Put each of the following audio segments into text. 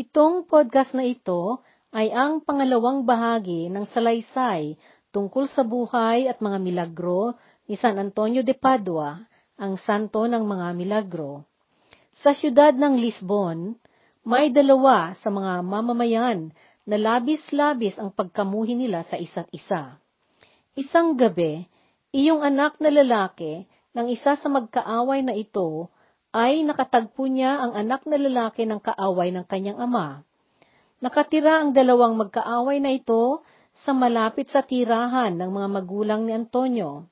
Itong podcast na ito ay ang pangalawang bahagi ng salaysay tungkol sa buhay at mga milagro ni San Antonio de Padua, ang santo ng mga milagro. Sa siyudad ng Lisbon, may dalawa sa mga mamamayan na labis-labis ang pagkamuhi nila sa isa't isa. Isang gabi, iyong anak na lalaki ng isa sa magkaaway na ito ay nakatagpo niya ang anak na lalaki ng kaaway ng kanyang ama. Nakatira ang dalawang magkaaway na ito sa malapit sa tirahan ng mga magulang ni Antonio.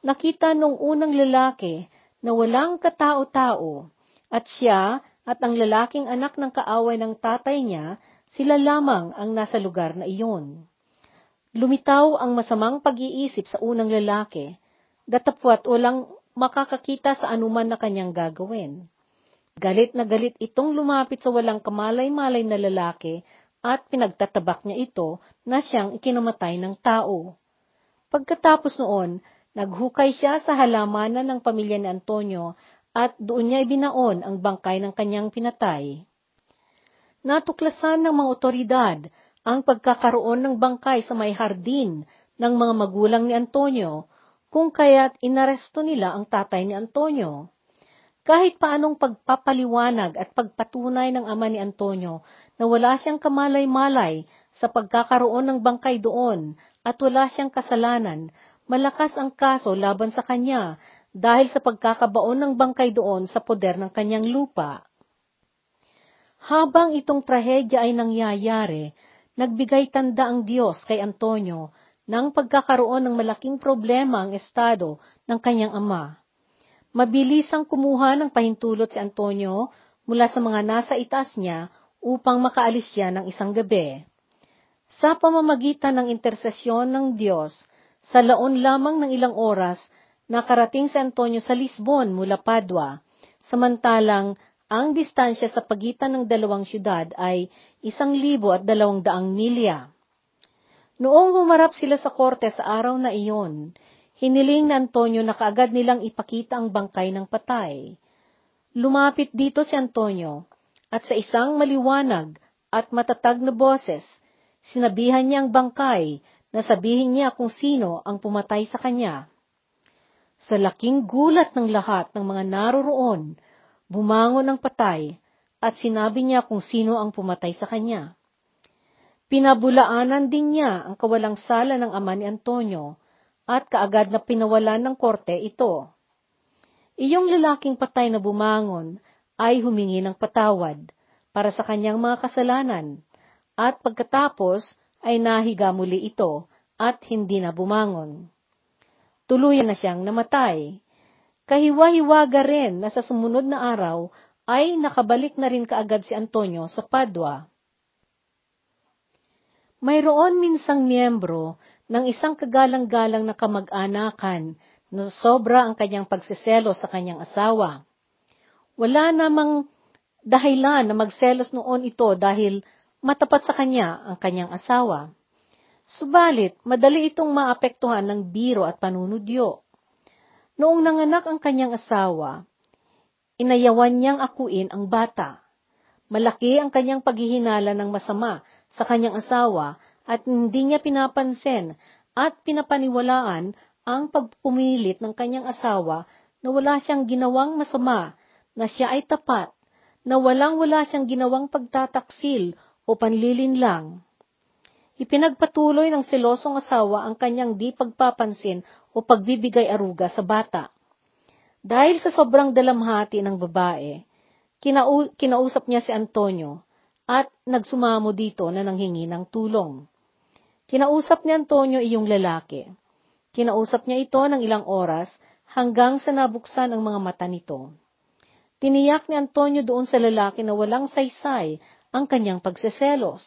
Nakita nung unang lalaki na walang katao-tao at siya at ang lalaking anak ng kaaway ng tatay niya, sila lamang ang nasa lugar na iyon. Lumitaw ang masamang pag-iisip sa unang lalaki, datapwat walang makakakita sa anuman na kanyang gagawin. Galit na galit itong lumapit sa walang kamalay-malay na lalaki at pinagtatabak niya ito na siyang ikinamatay ng tao. Pagkatapos noon, naghukay siya sa halamanan ng pamilya ni Antonio at doon niya ibinaon ang bangkay ng kanyang pinatay. Natuklasan ng mga otoridad ang pagkakaroon ng bangkay sa may hardin ng mga magulang ni Antonio, kung kaya't inaresto nila ang tatay ni Antonio. Kahit paanong pagpapaliwanag at pagpatunay ng ama ni Antonio na wala siyang kamalay-malay sa pagkakaroon ng bangkay doon at wala siyang kasalanan, malakas ang kaso laban sa kanya dahil sa pagkakabaon ng bangkay doon sa poder ng kanyang lupa. Habang itong trahedya ay nangyayari, nagbigay tanda ang Diyos kay Antonio ng pagkakaroon ng malaking problema ang estado ng kanyang ama. Mabilis ang kumuha ng pahintulot si Antonio mula sa mga nasa itaas niya upang makaalis siya ng isang gabi. Sa pamamagitan ng intersesyon ng Diyos, sa laon lamang ng ilang oras, nakarating si Antonio sa Lisbon mula Padua, samantalang ang distansya sa pagitan ng dalawang syudad ay isang libo at dalawang daang milya. Noong humarap sila sa korte sa araw na iyon, hiniling na Antonio na kaagad nilang ipakita ang bangkay ng patay. Lumapit dito si Antonio, at sa isang maliwanag at matatag na boses, sinabihan niya ang bangkay na sabihin niya kung sino ang pumatay sa kanya. Sa laking gulat ng lahat ng mga naroroon, bumangon ang patay at sinabi niya kung sino ang pumatay sa kanya. Pinabulaanan din niya ang kawalang sala ng ama ni Antonio at kaagad na pinawalan ng korte ito. Iyong lalaking patay na bumangon ay humingi ng patawad para sa kanyang mga kasalanan at pagkatapos ay nahiga muli ito at hindi na bumangon tuluyan na siyang namatay. Kahiwa-hiwaga rin na sa sumunod na araw ay nakabalik na rin kaagad si Antonio sa Padua. Mayroon minsang miyembro ng isang kagalang-galang na kamag-anakan na sobra ang kanyang pagsiselo sa kanyang asawa. Wala namang dahilan na magselos noon ito dahil matapat sa kanya ang kanyang asawa. Subalit, madali itong maapektuhan ng biro at panunudyo. Noong nanganak ang kanyang asawa, inayawan niyang akuin ang bata. Malaki ang kanyang paghihinala ng masama sa kanyang asawa at hindi niya pinapansin at pinapaniwalaan ang pagpumilit ng kanyang asawa na wala siyang ginawang masama, na siya ay tapat, na walang-wala siyang ginawang pagtataksil o panlilinlang. Ipinagpatuloy ng selosong asawa ang kanyang di pagpapansin o pagbibigay aruga sa bata. Dahil sa sobrang dalamhati ng babae, kinau- kinausap niya si Antonio at nagsumamo dito na nanghingi ng tulong. Kinausap ni Antonio iyong lalaki. Kinausap niya ito ng ilang oras hanggang sa nabuksan ang mga mata nito. Tiniyak ni Antonio doon sa lalaki na walang saysay ang kanyang pagseselos.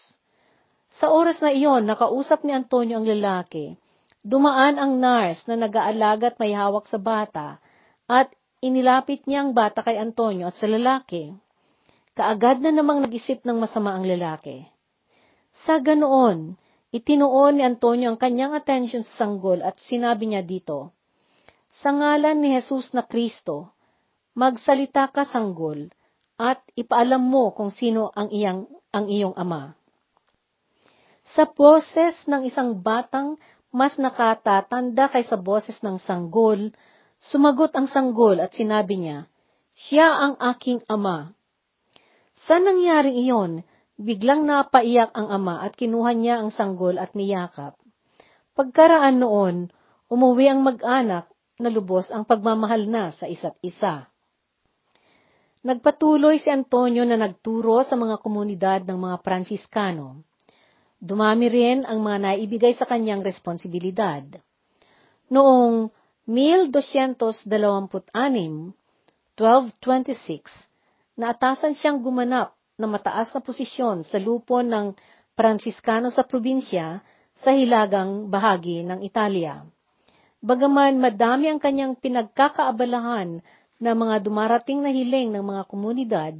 Sa oras na iyon, nakausap ni Antonio ang lalaki. Dumaan ang nurse na nag-aalaga at may hawak sa bata at inilapit niya ang bata kay Antonio at sa lalaki. Kaagad na namang nag-isip ng masama ang lalaki. Sa ganoon, itinuon ni Antonio ang kanyang atensyon sa sanggol at sinabi niya dito, Sa ngalan ni Jesus na Kristo, magsalita ka sanggol at ipaalam mo kung sino ang iyang ang iyong ama. Sa boses ng isang batang mas nakatatanda kaysa boses ng sanggol, sumagot ang sanggol at sinabi niya, Siya ang aking ama. Sa nangyaring iyon, biglang napaiyak ang ama at kinuha niya ang sanggol at niyakap. Pagkaraan noon, umuwi ang mag-anak na lubos ang pagmamahal na sa isa't isa. Nagpatuloy si Antonio na nagturo sa mga komunidad ng mga Pransiskano. Dumami rin ang mga naibigay sa kanyang responsibilidad. Noong 1226, 1226, naatasan siyang gumanap na mataas na posisyon sa lupon ng Pransiskano sa probinsya sa hilagang bahagi ng Italia. Bagaman madami ang kanyang pinagkakaabalahan na mga dumarating na hiling ng mga komunidad,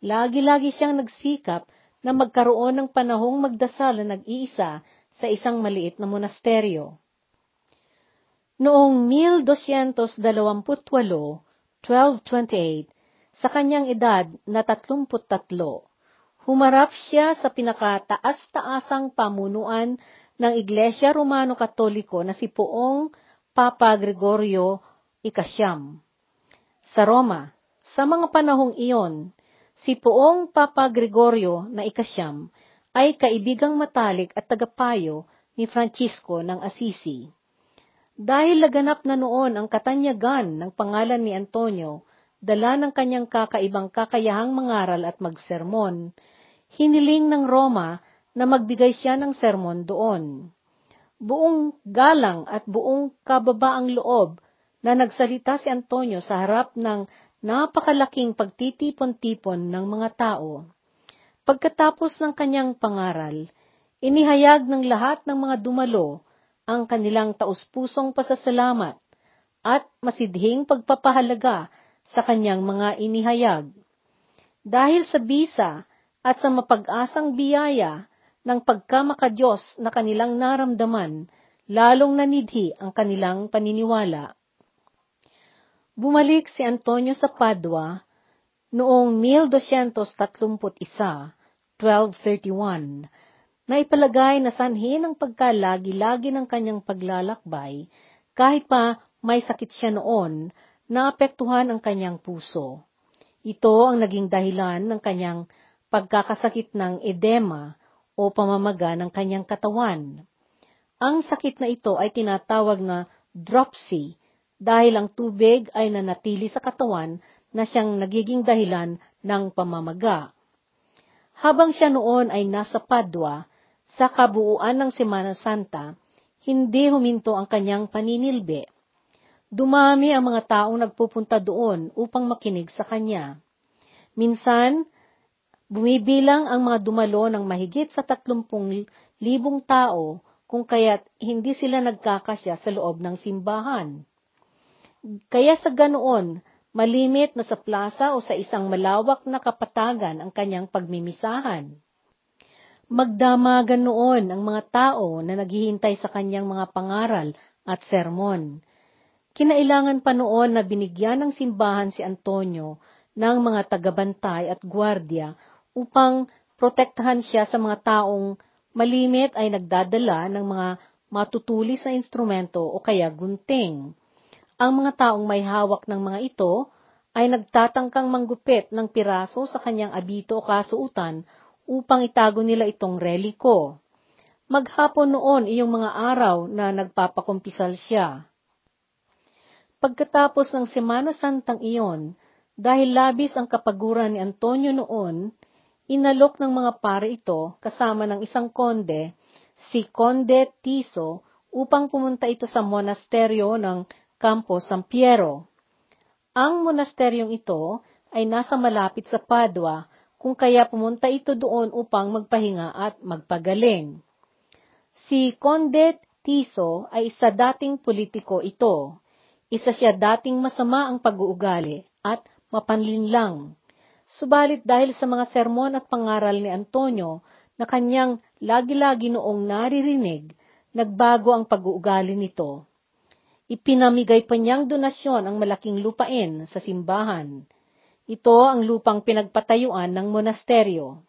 lagi-lagi siyang nagsikap na magkaroon ng panahong magdasal na nag-iisa sa isang maliit na monasteryo. Noong 1228, 1228, sa kanyang edad na 33, humarap siya sa pinakataas-taasang pamunuan ng Iglesia Romano-Katoliko na si Poong Papa Gregorio Ikasyam. Sa Roma, sa mga panahong iyon, Si Poong Papa Gregorio na ikasyam ay kaibigang matalik at tagapayo ni Francisco ng Assisi. Dahil laganap na noon ang katanyagan ng pangalan ni Antonio, dala ng kanyang kakaibang kakayahang mangaral at magsermon, hiniling ng Roma na magbigay siya ng sermon doon. Buong galang at buong kababaang loob na nagsalita si Antonio sa harap ng napakalaking pagtitipon-tipon ng mga tao. Pagkatapos ng kanyang pangaral, inihayag ng lahat ng mga dumalo ang kanilang taus-pusong pasasalamat at masidhing pagpapahalaga sa kanyang mga inihayag. Dahil sa bisa at sa mapag-asang biyaya ng pagkamakadiyos na kanilang naramdaman, lalong nanidhi ang kanilang paniniwala. Bumalik si Antonio sa Padua noong 1231, 1231, na ipalagay na sanhi ng pagkalagi-lagi ng kanyang paglalakbay kahit pa may sakit siya noon na apektuhan ang kanyang puso. Ito ang naging dahilan ng kanyang pagkakasakit ng edema o pamamaga ng kanyang katawan. Ang sakit na ito ay tinatawag na dropsy dahil ang tubig ay nanatili sa katawan na siyang nagiging dahilan ng pamamaga. Habang siya noon ay nasa Padua, sa kabuuan ng Semana Santa, hindi huminto ang kanyang paninilbi. Dumami ang mga taong nagpupunta doon upang makinig sa kanya. Minsan, bumibilang ang mga dumalo ng mahigit sa tatlumpung libong tao kung kaya't hindi sila nagkakasya sa loob ng simbahan. Kaya sa ganoon, malimit na sa plaza o sa isang malawak na kapatagan ang kanyang pagmimisahan. Magdamagan noon ang mga tao na naghihintay sa kanyang mga pangaral at sermon. Kinailangan pa noon na binigyan ng simbahan si Antonio ng mga tagabantay at gwardya upang protektahan siya sa mga taong malimit ay nagdadala ng mga matutulis na instrumento o kaya gunting. Ang mga taong may hawak ng mga ito ay nagtatangkang manggupit ng piraso sa kanyang abito o kasuutan upang itago nila itong reliko. Maghapon noon iyong mga araw na nagpapakumpisal siya. Pagkatapos ng Semana Santang iyon, dahil labis ang kapaguran ni Antonio noon, inalok ng mga pare ito kasama ng isang konde, si Conde Tiso, upang pumunta ito sa monasteryo ng Campo San Piero. Ang monasteryong ito ay nasa malapit sa Padua, kung kaya pumunta ito doon upang magpahinga at magpagaling. Si Conde Tiso ay isa dating politiko ito. Isa siya dating masama ang pag-uugali at mapanlinlang. Subalit dahil sa mga sermon at pangaral ni Antonio na kanyang lagi-lagi noong naririnig, nagbago ang pag-uugali nito. Ipinamigay pa niyang donasyon ang malaking lupain sa simbahan. Ito ang lupang pinagpatayuan ng monasteryo.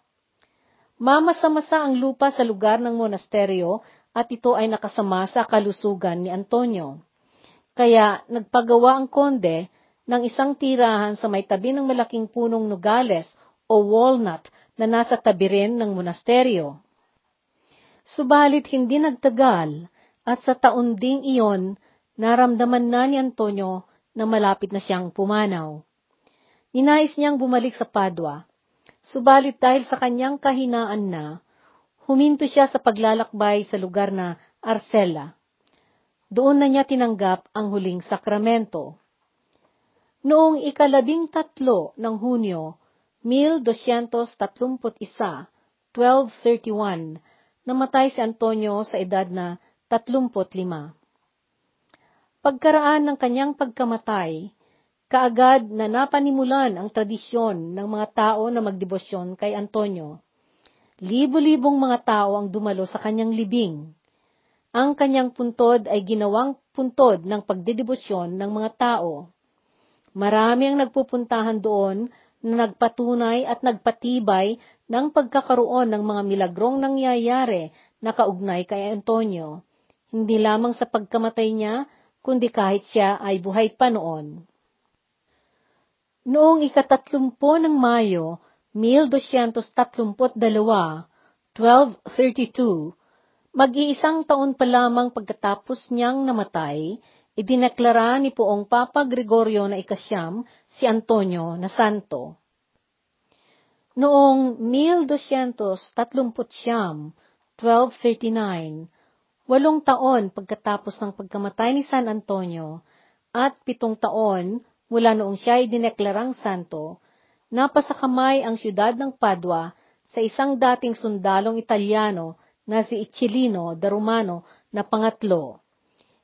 Mamasa-masa ang lupa sa lugar ng monasteryo at ito ay nakasama sa kalusugan ni Antonio. Kaya nagpagawa ang konde ng isang tirahan sa may tabi ng malaking punong nogales o walnut na nasa tabi rin ng monasteryo. Subalit hindi nagtagal at sa taon ding iyon, naramdaman na ni Antonio na malapit na siyang pumanaw. Ninais niyang bumalik sa Padua, subalit dahil sa kanyang kahinaan na, huminto siya sa paglalakbay sa lugar na Arcela. Doon na niya tinanggap ang huling sakramento. Noong ikalabing tatlo ng Hunyo, 1231, 1231, namatay si Antonio sa edad na 35. Pagkaraan ng kanyang pagkamatay, kaagad na napanimulan ang tradisyon ng mga tao na magdebosyon kay Antonio. Libo-libong mga tao ang dumalo sa kanyang libing. Ang kanyang puntod ay ginawang puntod ng pagdedebosyon ng mga tao. Marami ang nagpupuntahan doon na nagpatunay at nagpatibay ng pagkakaroon ng mga milagrong nangyayari na kaugnay kay Antonio hindi lamang sa pagkamatay niya, kundi kahit siya ay buhay pa noon. Noong ikatatlumpo ng Mayo, 1232, 1232, mag-iisang taon pa lamang pagkatapos niyang namatay, idineklara ni Poong Papa Gregorio na ikasyam si Antonio na santo. Noong 1239, 1239, walong taon pagkatapos ng pagkamatay ni San Antonio at pitong taon mula noong siya ay dineklarang santo, napasakamay ang siyudad ng Padua sa isang dating sundalong Italiano na si Icilino da Romano na pangatlo.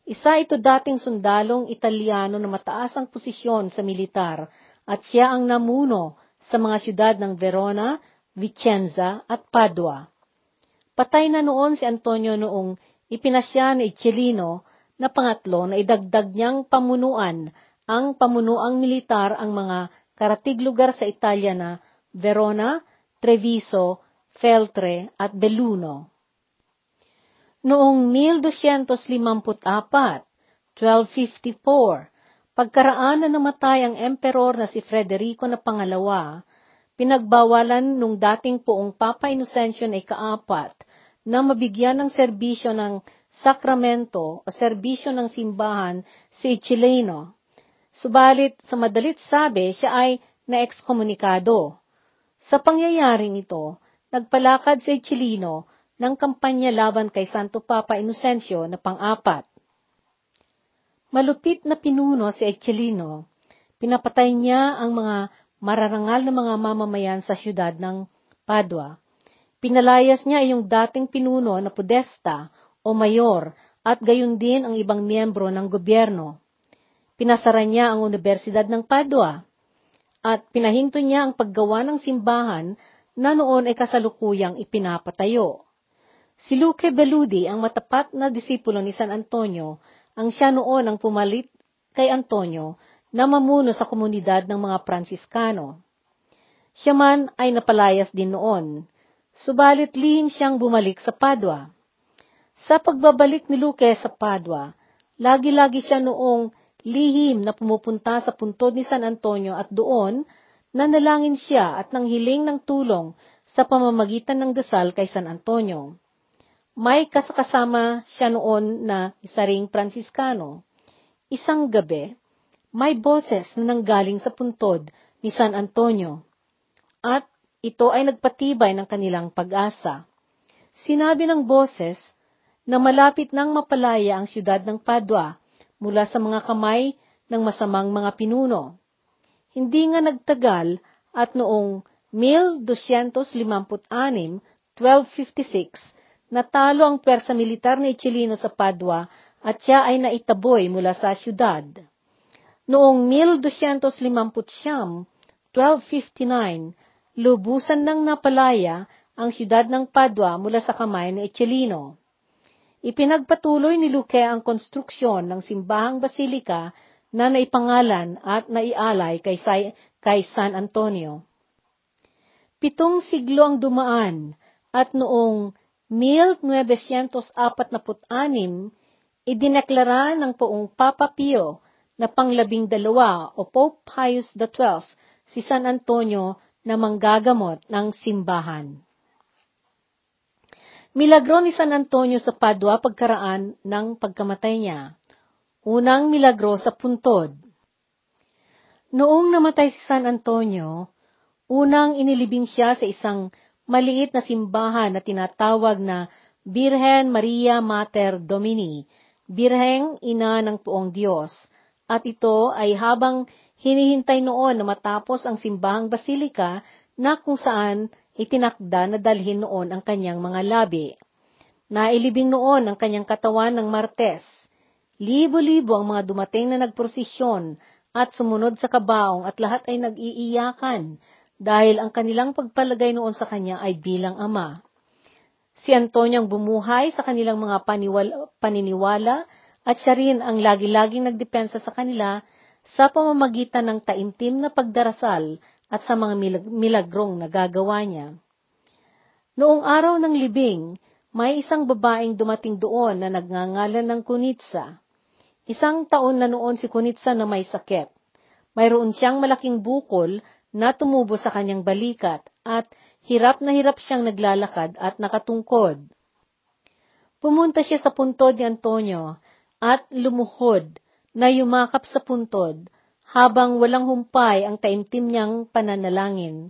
Isa ito dating sundalong Italiano na mataas ang posisyon sa militar at siya ang namuno sa mga siyudad ng Verona, Vicenza at Padua. Patay na noon si Antonio noong ipinasya ni Chelino na pangatlo na idagdag niyang pamunuan ang pamunuang militar ang mga karatig lugar sa Italia na Verona, Treviso, Feltre at Belluno. Noong 1254, 1254, pagkaraan na namatay ang emperor na si Frederico na pangalawa, pinagbawalan nung dating poong Papa Inocencio na ikaapat na mabigyan ng serbisyo ng sakramento o serbisyo ng simbahan si Chileno. Subalit, sa madalit sabi, siya ay na-ekskomunikado. Sa pangyayaring ito, nagpalakad si Chilino ng kampanya laban kay Santo Papa Inocencio na pang-apat. Malupit na pinuno si Echelino. Pinapatay niya ang mga mararangal na mga mamamayan sa siyudad ng Padua. Pinalayas niya yung dating pinuno na podesta o mayor at gayon din ang ibang miyembro ng gobyerno. Pinasara niya ang Universidad ng Padua at pinahinto niya ang paggawa ng simbahan na noon ay kasalukuyang ipinapatayo. Si Luque Beludi, ang matapat na disipulo ni San Antonio, ang siya noon ang pumalit kay Antonio na mamuno sa komunidad ng mga Pransiskano. Siya man ay napalayas din noon, subalit lihim siyang bumalik sa Padua. Sa pagbabalik ni Luque sa Padua, lagi-lagi siya noong lihim na pumupunta sa puntod ni San Antonio at doon, nanalangin siya at nanghiling ng tulong sa pamamagitan ng dasal kay San Antonio. May kasakasama siya noon na isa ring Pransiskano. Isang gabi, may boses na nanggaling sa puntod ni San Antonio. At ito ay nagpatibay ng kanilang pag-asa. Sinabi ng boses na malapit nang mapalaya ang siyudad ng Padua mula sa mga kamay ng masamang mga pinuno. Hindi nga nagtagal at noong 1256, 1256, natalo ang pwersa militar ni Chilino sa Padua at siya ay naitaboy mula sa siyudad. Noong 1250, 1259, lubusan ng napalaya ang siyudad ng Padua mula sa kamay ni Echelino. Ipinagpatuloy ni Luque ang konstruksyon ng simbahang basilika na naipangalan at naialay kay, kay San Antonio. Pitong siglo ang dumaan At noong 1946, idineklara ng poong Papa Pio na panglabing dalawa o Pope Pius XII si San Antonio na manggagamot ng simbahan. Milagro ni San Antonio sa Padua pagkaraan ng pagkamatay niya. Unang milagro sa puntod. Noong namatay si San Antonio, unang inilibing siya sa isang maliit na simbahan na tinatawag na Birhen Maria Mater Domini, Birheng Ina ng Puong Diyos, at ito ay habang hinihintay noon na matapos ang simbahang basilika na kung saan itinakda na dalhin noon ang kanyang mga labi. Nailibing noon ang kanyang katawan ng Martes. Libo-libo ang mga dumating na nagprosesyon at sumunod sa kabaong at lahat ay nag-iiyakan dahil ang kanilang pagpalagay noon sa kanya ay bilang ama. Si Antonio ang bumuhay sa kanilang mga paniwala, paniniwala at siya rin ang lagi-laging nagdepensa sa kanila sa pamamagitan ng taimtim na pagdarasal at sa mga milagrong nagagawa niya. Noong araw ng libing, may isang babaeng dumating doon na nagngangalan ng Kunitsa. Isang taon na noon si Kunitsa na may sakit. Mayroon siyang malaking bukol na tumubo sa kanyang balikat at Hirap na hirap siyang naglalakad at nakatungkod. Pumunta siya sa puntod ni Antonio at lumuhod na yumakap sa puntod habang walang humpay ang taimtim niyang pananalangin.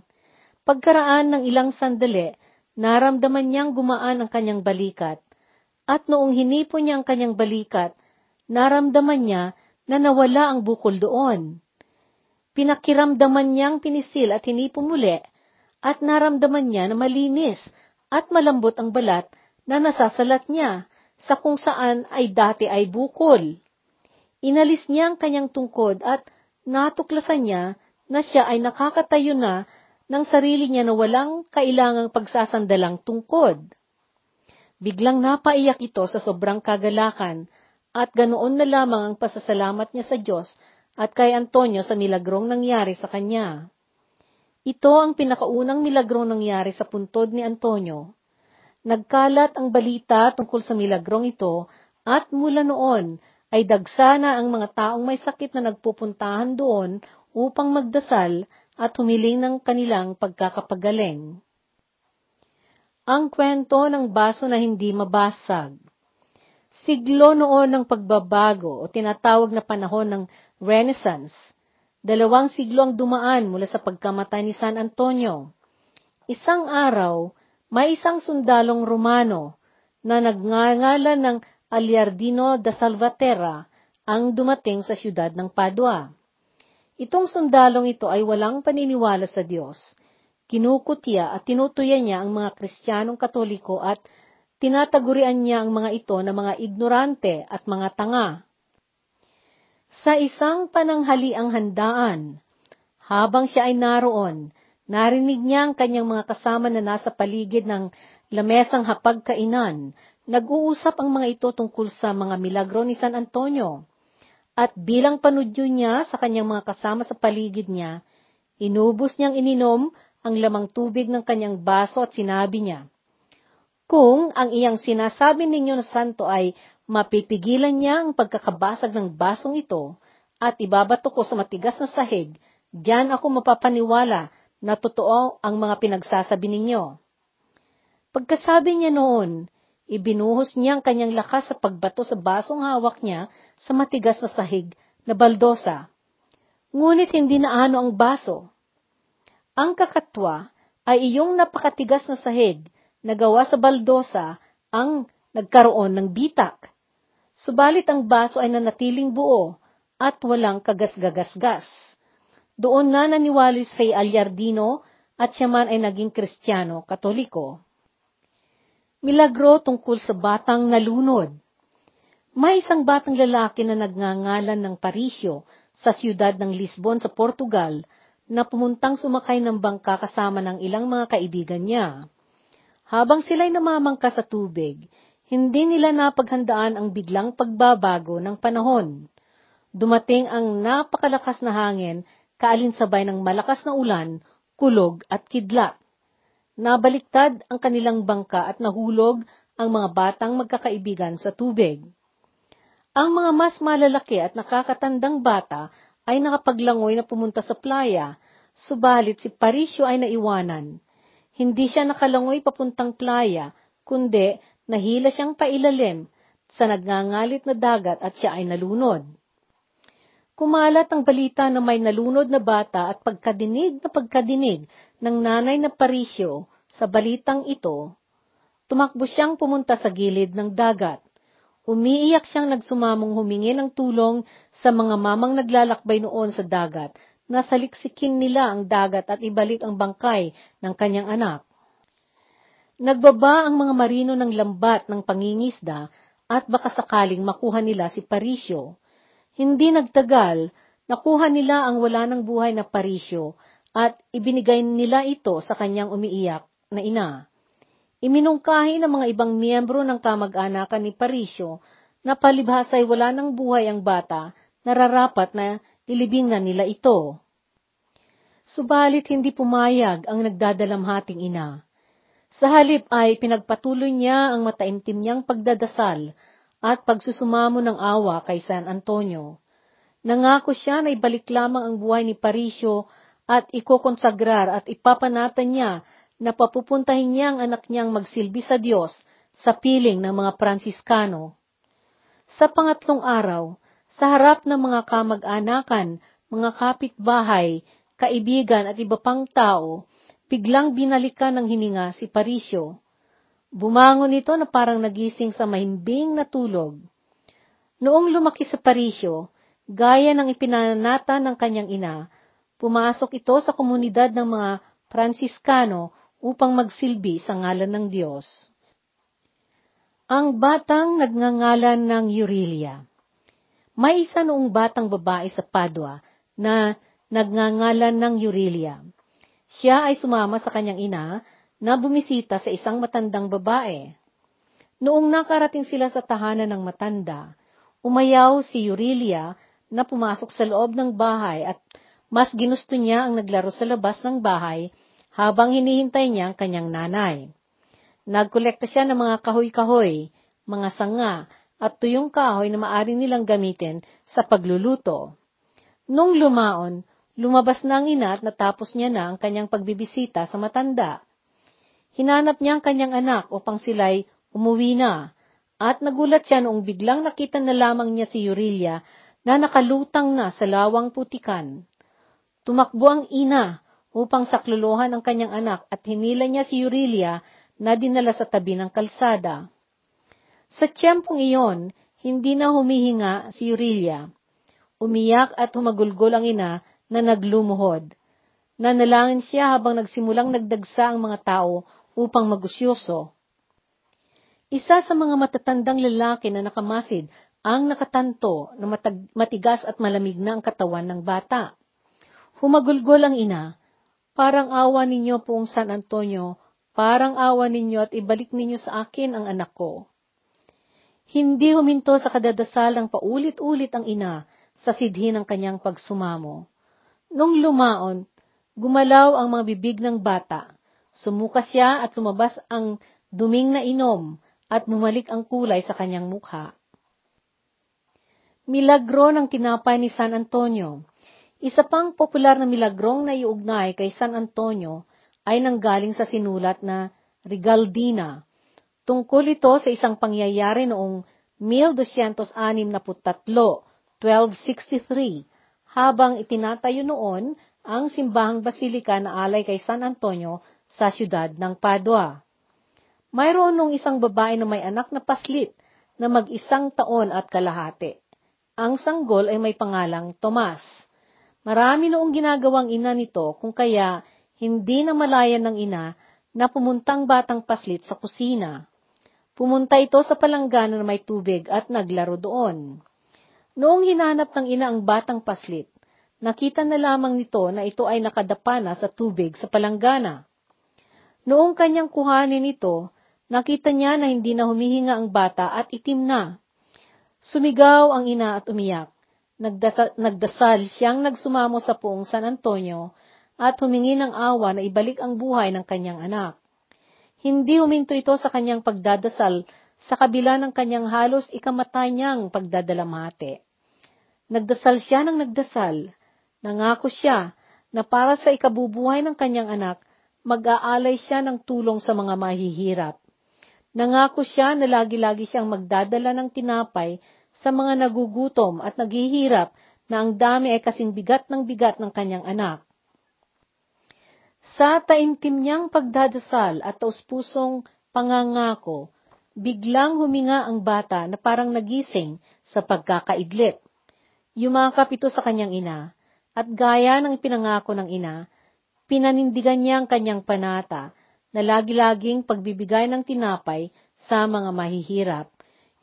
Pagkaraan ng ilang sandali, naramdaman niyang gumaan ang kanyang balikat, at noong hinipo niya ang kanyang balikat, naramdaman niya na nawala ang bukol doon. Pinakiramdaman niyang pinisil at hinipo muli, at naramdaman niya na malinis at malambot ang balat na nasasalat niya sa kung saan ay dati ay bukol. Inalis niya ang kanyang tungkod at natuklasan niya na siya ay nakakatayo na ng sarili niya na walang kailangang pagsasandalang tungkod. Biglang napaiyak ito sa sobrang kagalakan at ganoon na lamang ang pasasalamat niya sa Diyos at kay Antonio sa milagrong nangyari sa kanya. Ito ang pinakaunang milagro nangyari sa puntod ni Antonio. Nagkalat ang balita tungkol sa milagrong ito at mula noon ay dagsana ang mga taong may sakit na nagpupuntahan doon upang magdasal at humiling ng kanilang pagkakapagaling. Ang kwento ng baso na hindi mabasag Siglo noon ng pagbabago o tinatawag na panahon ng Renaissance – Dalawang siglo ang dumaan mula sa pagkamatay ni San Antonio. Isang araw, may isang sundalong Romano na nagngangalan ng Aliardino da Salvaterra ang dumating sa siyudad ng Padua. Itong sundalong ito ay walang paniniwala sa Diyos. Kinukutya at tinutuya niya ang mga Kristiyanong Katoliko at tinatagurian niya ang mga ito na mga ignorante at mga tanga. Sa isang pananghaliang handaan, habang siya ay naroon, narinig niya ang kanyang mga kasama na nasa paligid ng lamesang hapagkainan. Nag-uusap ang mga ito tungkol sa mga milagro ni San Antonio. At bilang panudyo niya sa kanyang mga kasama sa paligid niya, inubos niyang ininom ang lamang tubig ng kanyang baso at sinabi niya, Kung ang iyang sinasabi ninyo na santo ay mapipigilan niya ang pagkakabasag ng basong ito at ibabato ko sa matigas na sahig, diyan ako mapapaniwala na totoo ang mga pinagsasabi ninyo. Pagkasabi niya noon, ibinuhos niya ang kanyang lakas sa pagbato sa basong hawak niya sa matigas na sahig na baldosa. Ngunit hindi na ano ang baso. Ang kakatwa ay iyong napakatigas na sahig na gawa sa baldosa ang nagkaroon ng bitak. Subalit ang baso ay nanatiling buo at walang kagasgagasgas. Doon na naniwalis kay Alyardino at siya man ay naging kristyano katoliko. Milagro tungkol sa batang nalunod. May isang batang lalaki na nagngangalan ng Parisio sa siyudad ng Lisbon sa Portugal na pumuntang sumakay ng bangka kasama ng ilang mga kaibigan niya. Habang sila'y namamangka sa tubig, hindi nila napaghandaan ang biglang pagbabago ng panahon. Dumating ang napakalakas na hangin, kaalinsabay ng malakas na ulan, kulog at kidlat. Nabaliktad ang kanilang bangka at nahulog ang mga batang magkakaibigan sa tubig. Ang mga mas malalaki at nakakatandang bata ay nakapaglangoy na pumunta sa playa, subalit si Parisio ay naiwanan. Hindi siya nakalangoy papuntang playa, kundi nahila siyang pailalim sa nagngangalit na dagat at siya ay nalunod. Kumalat ang balita na may nalunod na bata at pagkadinig na pagkadinig ng nanay na parisyo sa balitang ito, tumakbo siyang pumunta sa gilid ng dagat. Umiiyak siyang nagsumamong humingi ng tulong sa mga mamang naglalakbay noon sa dagat na saliksikin nila ang dagat at ibalik ang bangkay ng kanyang anak. Nagbaba ang mga marino ng lambat ng pangingisda at baka sakaling makuha nila si Parisyo. Hindi nagtagal, nakuha nila ang wala ng buhay na parisyo at ibinigay nila ito sa kanyang umiiyak na ina. Iminungkahi ng mga ibang miyembro ng kamag-anakan ni Parisyo na palibhasay wala ng buhay ang bata, nararapat na ilibing na nila ito. Subalit hindi pumayag ang nagdadalamhating ina. Sa halip ay pinagpatuloy niya ang mataimtim niyang pagdadasal at pagsusumamo ng awa kay San Antonio. Nangako siya na ibalik lamang ang buhay ni Parisio at ikokonsagrar at ipapanatan niya na papupuntahin niya ang anak niyang magsilbi sa Diyos sa piling ng mga Pransiskano. Sa pangatlong araw, sa harap ng mga kamag-anakan, mga kapitbahay, kaibigan at iba pang tao, biglang binalikan ng hininga si Parisio. Bumangon ito na parang nagising sa mahimbing na tulog. Noong lumaki sa Parisyo, gaya ng ipinanata ng kanyang ina, pumasok ito sa komunidad ng mga Pransiskano upang magsilbi sa ngalan ng Diyos. Ang batang nagngangalan ng Eurilia May isa noong batang babae sa Padua na nagngangalan ng Eurilia. Siya ay sumama sa kanyang ina na bumisita sa isang matandang babae. Noong nakarating sila sa tahanan ng matanda, umayaw si Eurilia na pumasok sa loob ng bahay at mas ginusto niya ang naglaro sa labas ng bahay habang hinihintay niya ang kanyang nanay. Nagkolekta siya ng mga kahoy-kahoy, mga sanga, at tuyong kahoy na maaring nilang gamitin sa pagluluto. Nung lumaon, lumabas na ang ina at natapos niya na ang kanyang pagbibisita sa matanda. Hinanap niya ang kanyang anak upang sila'y umuwi na, at nagulat siya noong biglang nakita na lamang niya si Eurilia na nakalutang na sa lawang putikan. Tumakbo ang ina upang sakluluhan ang kanyang anak at hinila niya si Eurilia na dinala sa tabi ng kalsada. Sa tiyempong iyon, hindi na humihinga si Eurilia. Umiyak at humagulgol ang ina na naglumuhod. Nanalangin siya habang nagsimulang nagdagsa ang mga tao upang magusyoso. Isa sa mga matatandang lalaki na nakamasid ang nakatanto na matag- matigas at malamig na ang katawan ng bata. Humagulgol ang ina, parang awa ninyo poong San Antonio, parang awa ninyo at ibalik ninyo sa akin ang anak ko. Hindi huminto sa kadadasal ng paulit-ulit ang ina sa sidhi ng kanyang pagsumamo. Nung lumaon, gumalaw ang mga bibig ng bata Sumuka siya at lumabas ang duming na inom at bumalik ang kulay sa kanyang mukha. Milagro ng tinapay ni San Antonio Isa pang popular na milagrong na iugnay kay San Antonio ay nanggaling sa sinulat na Regaldina. Tungkol ito sa isang pangyayari noong 1263, 1263, habang itinatayo noon ang simbahang basilika na alay kay San Antonio sa siyudad ng Padua. Mayroon nung isang babae na may anak na paslit na mag-isang taon at kalahati. Ang sanggol ay may pangalang Tomas. Marami noong ginagawang ina nito kung kaya hindi na malayan ng ina na pumuntang batang paslit sa kusina. Pumunta ito sa palanggana na may tubig at naglaro doon. Noong hinanap ng ina ang batang paslit, nakita na lamang nito na ito ay nakadapa na sa tubig sa palanggana. Noong kanyang kuhanin ito, nakita niya na hindi na humihinga ang bata at itim na. Sumigaw ang ina at umiyak. Nagdasal, nagdasal siyang nagsumamo sa poong San Antonio at humingi ng awa na ibalik ang buhay ng kanyang anak. Hindi huminto ito sa kanyang pagdadasal sa kabila ng kanyang halos ikamatay niyang pagdadalamhati. Nagdasal siya ng nagdasal. Nangako siya na para sa ikabubuhay ng kanyang anak, mag-aalay siya ng tulong sa mga mahihirap. Nangako siya na lagi-lagi siyang magdadala ng tinapay sa mga nagugutom at naghihirap na ang dami ay kasing bigat ng bigat ng kanyang anak. Sa taimtim niyang pagdadasal at taus-pusong pangangako, biglang huminga ang bata na parang nagising sa pagkakaidlip. Yumakap ito sa kanyang ina, at gaya ng pinangako ng ina, pinanindigan niya ang kanyang panata na lagi-laging pagbibigay ng tinapay sa mga mahihirap.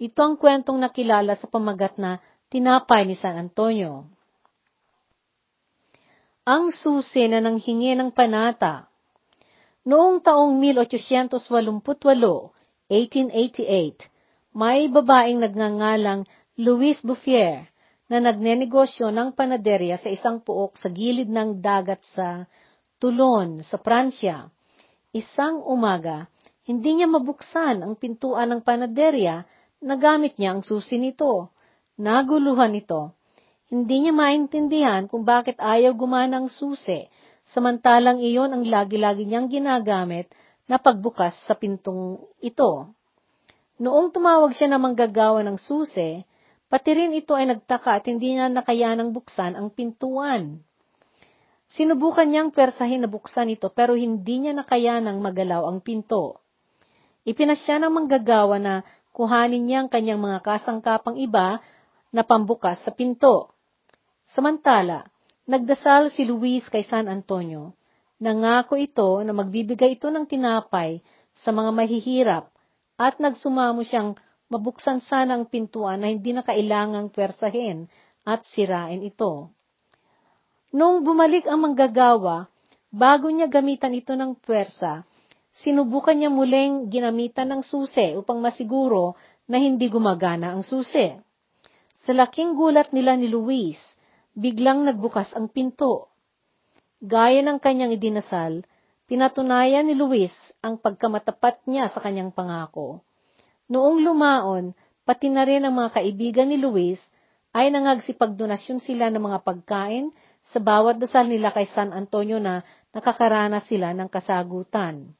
Ito ang kwentong nakilala sa pamagat na tinapay ni San Antonio ang susi na nanghingi ng panata. Noong taong 1888, 1888, may babaeng nagngangalang Louis Bouffier na nagnenegosyo ng panaderya sa isang puok sa gilid ng dagat sa Toulon, sa Pransya. Isang umaga, hindi niya mabuksan ang pintuan ng panaderya na gamit niya ang susi nito. Naguluhan ito hindi niya maintindihan kung bakit ayaw gumana ang susi, samantalang iyon ang lagi-lagi niyang ginagamit na pagbukas sa pintong ito. Noong tumawag siya na manggagawa ng susi, pati rin ito ay nagtaka at hindi niya nakayanang buksan ang pintuan. Sinubukan niyang persahin na buksan ito pero hindi niya nakayanang magalaw ang pinto. Ipinasya ng manggagawa na kuhanin niya ang kanyang mga kasangkapang iba na pambukas sa pinto. Samantala, nagdasal si Luis kay San Antonio. Nangako ito na magbibigay ito ng tinapay sa mga mahihirap at nagsumamo siyang mabuksan sana ang pintuan na hindi na kailangang pwersahin at sirain ito. Nung bumalik ang manggagawa, bago niya gamitan ito ng pwersa, sinubukan niya muling ginamitan ng susi upang masiguro na hindi gumagana ang susi. Sa laking gulat nila ni Luis, biglang nagbukas ang pinto. Gaya ng kanyang idinasal, pinatunayan ni Luis ang pagkamatapat niya sa kanyang pangako. Noong lumaon, pati na rin ang mga kaibigan ni Luis ay nangagsipagdonasyon sila ng mga pagkain sa bawat dasal nila kay San Antonio na nakakaranas sila ng kasagutan.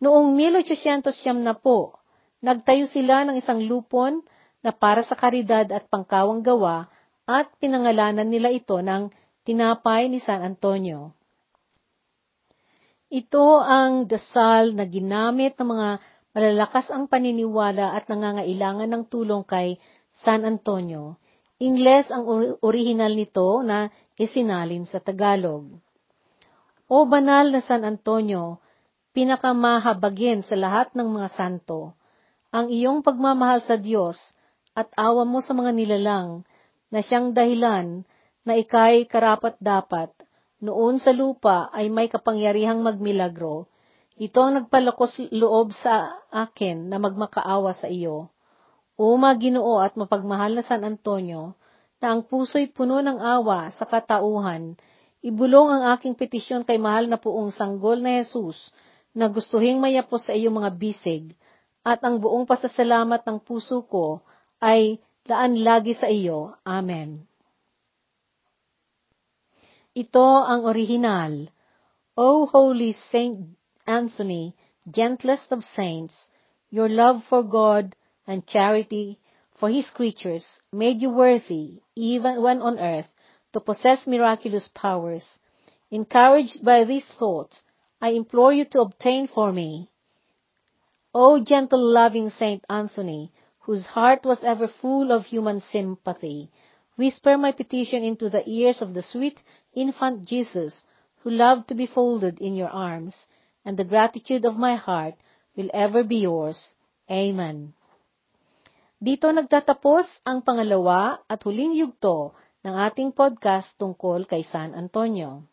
Noong 1800 na po, nagtayo sila ng isang lupon na para sa karidad at pangkawang gawa at pinangalanan nila ito ng tinapay ni San Antonio. Ito ang dasal na ginamit ng mga malalakas ang paniniwala at nangangailangan ng tulong kay San Antonio. Ingles ang orihinal nito na isinalin sa Tagalog. O banal na San Antonio, pinakamahabagin sa lahat ng mga santo, ang iyong pagmamahal sa Diyos at awa mo sa mga nilalang na siyang dahilan na ikay karapat-dapat noon sa lupa ay may kapangyarihang magmilagro, ito ang nagpalakos loob sa akin na magmakaawa sa iyo. O maginoo at mapagmahal na San Antonio, na ang puso'y puno ng awa sa katauhan, ibulong ang aking petisyon kay mahal na puong sanggol na Jesus, na gustuhing mayapos sa iyo mga bisig, at ang buong pasasalamat ng puso ko ay daan lagi sa iyo. Amen. Ito ang original. O Holy Saint Anthony, gentlest of saints, your love for God and charity for His creatures made you worthy, even when on earth, to possess miraculous powers. Encouraged by these thoughts, I implore you to obtain for me. O gentle loving Saint Anthony, whose heart was ever full of human sympathy, whisper my petition into the ears of the sweet infant Jesus, who loved to be folded in your arms, and the gratitude of my heart will ever be yours. Amen. Dito nagtatapos ang pangalawa at huling yugto ng ating podcast tungkol kay San Antonio.